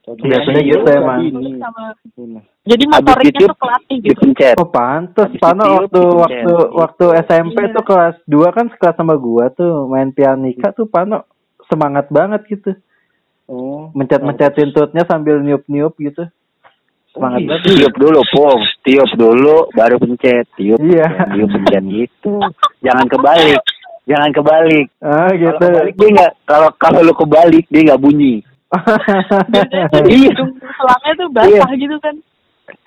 Biasanya Iya, gitu iya. emang. Jadi motoriknya tuh kelatih gitu Dipencet. Oh pantes, Pano ditiup, waktu dipencet. waktu waktu SMP Iya. tuh kelas 2 kan sekelas sama gua tuh main pianika tuh Pano semangat banget gitu. Oh. Mencet-mencetin tutnya sambil niup-niup gitu. Semangat Ih, banget. Tiup dulu, Pung. Tiup dulu, baru pencet. Tiup, Iya. tiup, pencet gitu. Jangan kebalik. Jangan kebalik. Ah Kalau gitu. kebalik dia nggak. Kalau kalau lu kebalik dia nggak bunyi. Iya. selangnya tuh basah gitu kan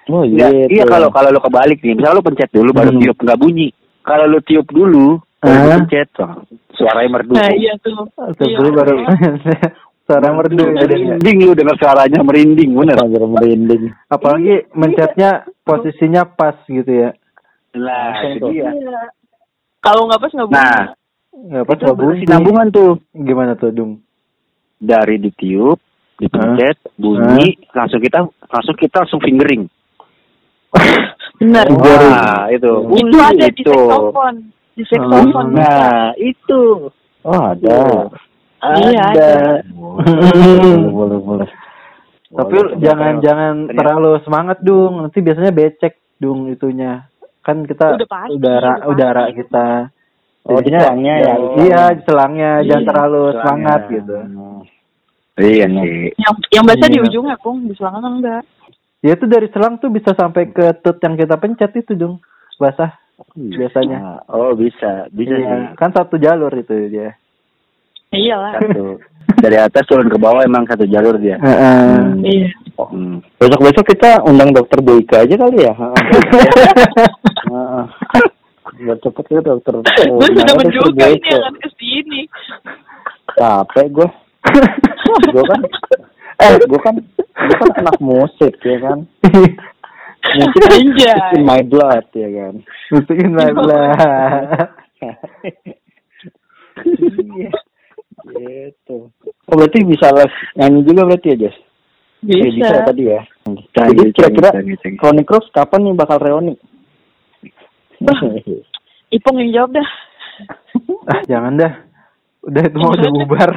Oh iya. Iya kalau kalau lu kebalik nih, misal lu pencet dulu baru Hmm. tiup nggak bunyi. Kalau lu tiup dulu, baru lu Ah. pencet, suaranya merdu. nah iya tuh Sebelum Iya. baru suara merdu dia. merinding lu dengar suaranya merinding bener. merinding. Apalagi mencetnya posisinya pas gitu ya. Nah, itu dia. Iya. kalau nggak pas nggak bunyi Nah, Pas itu bunyi. tuh. Gimana tuh, Dung? dari ditiup, dipencet, bunyi, langsung kita langsung kita langsung fingering. benar Wah, itu. itu ada di itu. saxophone di saxophone bisa. Nah, itu. Oh, ada. Iya, ada. Boleh, boleh, boleh. Tapi Boleh, jangan jangan Ternyata- terlalu semangat dung. Nanti biasanya becek dung itunya. Kan kita Udah pasti, udara udah pasti. udara kita. Oh, di selangnya ya, di Iya, selangnya. di selangnya jangan Iya, terlalu Selangnya. semangat gitu. Iya sih. yang yang basah di Iya. ujungnya pung di selangnya kan enggak Ya itu dari selang tuh bisa sampai ke tut yang kita pencet itu dung. Basah biasanya. Oh, bisa. Bisa Iya, sih. kan satu jalur itu dia. Ya iyalah Satu. Dari atas turun ke bawah emang satu jalur dia. Heeh. iya Hmm. Besok-besok kita undang dokter Boyka aja kali ya. Biar cepet ya dokter. gue sudah menduga ini akan ke sini Capek gue. gue kan, eh gue kan, gue kan anak musik ya kan. Musik in my blood ya kan. Musikin lah. Iya. Gitu. Oh berarti bisa les nyanyi juga berarti ya Jess? Eh, bisa bisa tadi ya. Jadi kira-kira Chronic Cross kapan nih bakal reuni? Ipong yang jawab dah ah, jangan dah. Udah itu mau udah bubar.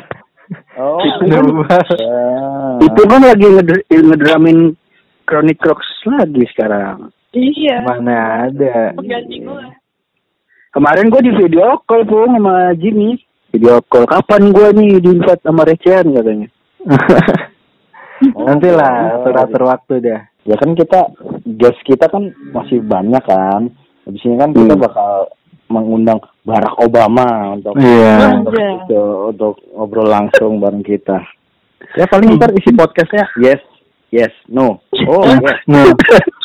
oh, udah bubar. itu kan lagi ngeder- ngedramin Chronic Cross lagi sekarang. iya Mana ada. pengganti gue Kemarin gue di video call pun sama Jimmy. Video call kapan gue nih di invite sama Recehan katanya. Nanti lah atur-atur waktu dah. Ya kan kita guest kita kan masih banyak kan. Habis ini kan kita Hmm. bakal mengundang Barack Obama untuk Iya. untuk, Iya. itu, untuk ngobrol langsung bareng kita. Ya paling ntar isi podcastnya yes, yes, no, oh yes, No.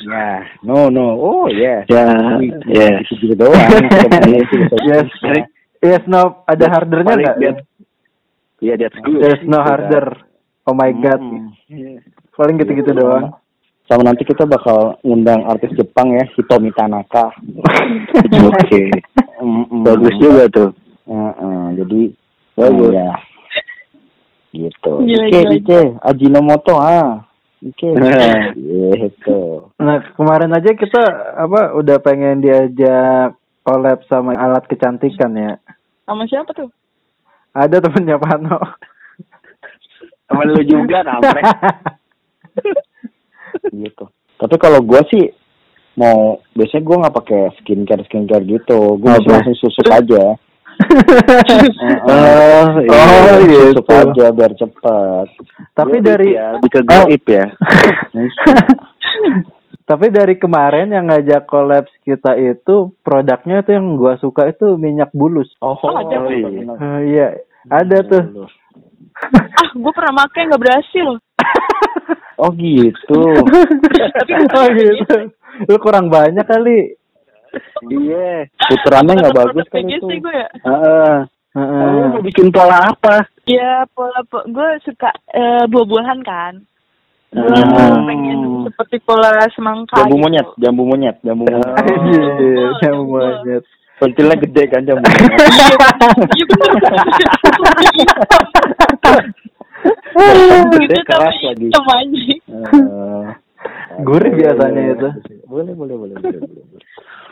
ya, no, no, oh yes, Ya, yes. Itu gitu doang. Yes. Yes, no. Ada hardernya nggak? dia- Iya, that's good. There's no harder. Oh my god. Hmm. Paling gitu-gitu doang. Sama nanti kita bakal ngundang artis Jepang ya, Hitomi Tanaka. Oke. Bagus juga tuh. Heeh, jadi Bagus. ya. Gitu. Gila. Ike, Ajinomoto ah. Ike. gitu. Nah, kemarin aja kita apa udah pengen diajak collab sama alat kecantikan ya. sama siapa tuh Ada temennya Pano. Temen lu juga, kampret. gitu. Tapi kalau gua sih mau biasanya gua nggak pakai skincare skincare gitu. Gua Apa? biasanya langsung susuk aja. Oh, Oh, iya. Susuk gitu. aja biar cepet. Tapi Goib dari ya, lebih ke ya. tapi dari kemarin yang ngajak collab kita itu produknya tuh yang gua suka itu minyak bulus. Oh, ada. iya. Eh, iya, ada tuh. ah gue pernah make nggak berhasil Oh gitu. oh gitu. Lu kurang banyak kali. Iya. Puterannya nggak bagus kan itu. gue ya Heeh. Heeh. Lu mau bikin pola apa? ya pola po gue suka eh, buah-buahan kan gue pengen seperti pola semangka Jambu gitu. monyet, jambu monyet, jambu monyet. Anjir, yang monyet. Pentilnya gede kan jambu monyet. iya Itu keras lagi. Eh, Gurih biasanya itu. Boleh, boleh, boleh, boleh.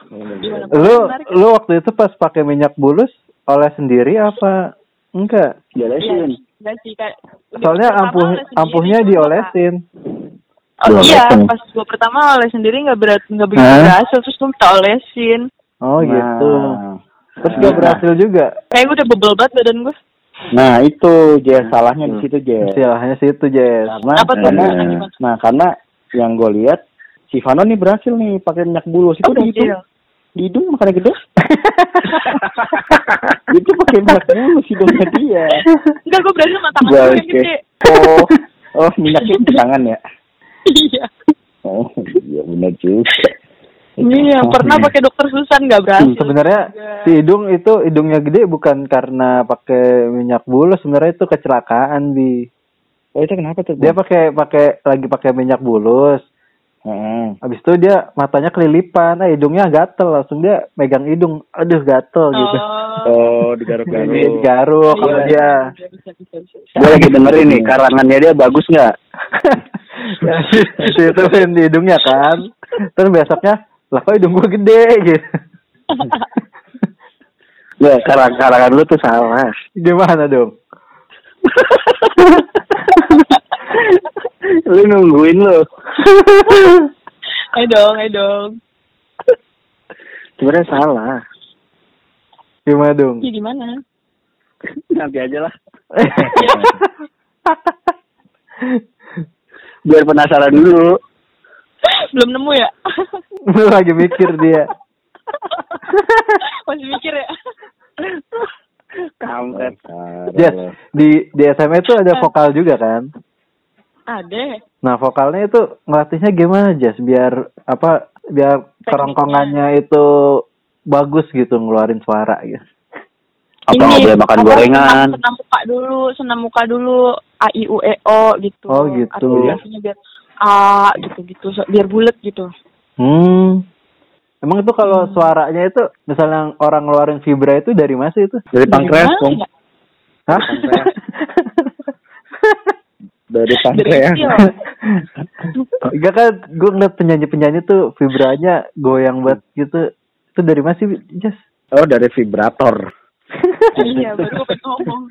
boleh. Gimana? Lu lu waktu itu pas pakai minyak bulus oleh sendiri apa enggak? Sih kayak udah Soalnya ampuh ampuhnya diolesin. Oh iya, Diolesin. pas gua pertama les sendiri nggak berat nggak begitu Hah? berhasil terus gua minta olesin. Oh Nah, gitu. Terus Nah. gak berhasil juga. Kayak gua udah bebel banget badan gua. Nah itu Jess salahnya di situ Jess. Istilahnya situ, Jess. Karena Apa tuh? karena Gimana? nah karena yang gue lihat si Vano nih berhasil nih pakai minyak bulus itu Oh, di hidung iya. di hidung makanya gede. itu pakai minyak bulus hidungnya dia. Enggak gua berhasil sama tangan gua yang gede. Oh oh minyaknya di tangan ya. Iya. Oh iya benar juga. Iya, pernah pakai dokter Susan nggak berhasil. Sebenarnya si hidung itu hidungnya gede bukan karena pakai minyak bulus, sebenarnya itu kecelakaan bi. Oh itu kenapa tuh? Dia pakai pakai lagi pakai minyak bulus. Heeh. Habis itu dia matanya kelilipan, eh hidungnya gatel, langsung dia megang hidung, aduh gatel gitu. Oh Jadi digaruk-garuk. garuk kalau Iya, dia. bisa, bisa, bisa. Gue lagi dengerin nih karangannya dia bagus nggak? Ya, si itu di hidungnya kan. Terus besoknya, lah kok hidung gua gede gitu. Ya karang karangan lu tuh salah. Gimana dong? lu nungguin lu. Ayo dong, ayo dong. Sebenarnya salah. Gimana dong? Iya gimana? Nanti aja lah. Biar penasaran dulu. Belum nemu ya? Lu lagi mikir dia. Masih mikir ya? Kampret. Yes, di di SMA itu ada vokal juga kan? Ada. Nah, vokalnya itu ngelatihnya gimana, Jess? Biar apa? Biar kerongkongannya itu bagus gitu ngeluarin suara gitu. Apa nggak boleh makan apa, gorengan? Senam, senam muka dulu, senam muka dulu. A I U E O gitu. Oh, gitu. Artikulasinya biar A gitu gitu, so- biar bulat gitu. Hmm. Emang itu kalau suaranya itu misalnya orang ngeluarin vibra itu dari mana sih itu? Dari pankreas, Dari Bung. mana ya? Hah? Dari pankreas. Enggak kan gue ngeliat penyanyi-penyanyi tuh vibranya goyang banget gitu. Itu dari mana sih, Jess? Oh, dari vibrator. iya, baru gue ngomong.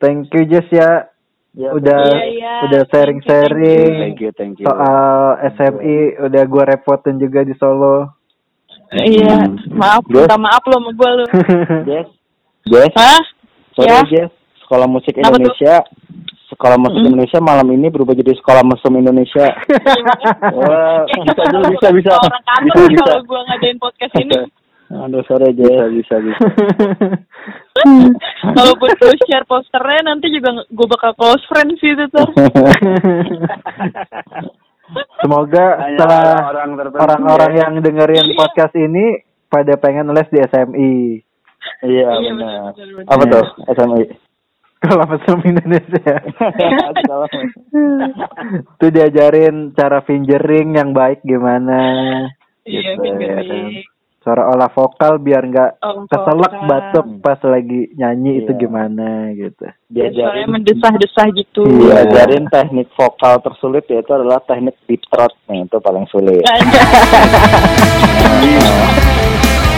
Thank you Jess ya. Ya, udah Iya, iya. udah sharing-sharing Thank you, thank you. soal SMI udah gue repotin juga di Solo. Iya, maaf, Yes. minta maaf lo sama gue lo. Jess. Jess. Hah? Sorry Ya? Jess. Sekolah musik Kenapa tuh? Indonesia. Sekolah musik Mm. Indonesia malam ini berubah jadi sekolah mesum Indonesia. Wah, bisa kita bisa bisa bisa. Orang kantor Bisa bisa. kalau gue ngadain podcast ini. Aduh, sorry Jess. Bisa bisa. kalau buat gue share posternya nanti juga gue bakal close friend sih itu tuh. Semoga Hanya setelah orang-orang ya. yang dengerin podcast ini pada pengen les di SMI. Iya Iya, benar. Apa tuh? SMI. Kalau mesum Indonesia. Itu diajarin cara fingering yang baik gimana. Iya, Gitu, fingering. Cara olah vokal biar nggak keselak batuk pas lagi nyanyi itu Iya. gimana gitu. Diajarin mendesah-desah gitu. Iya. diajarin teknik vokal tersulit yaitu adalah teknik deep throat nih itu paling sulit. Anjay.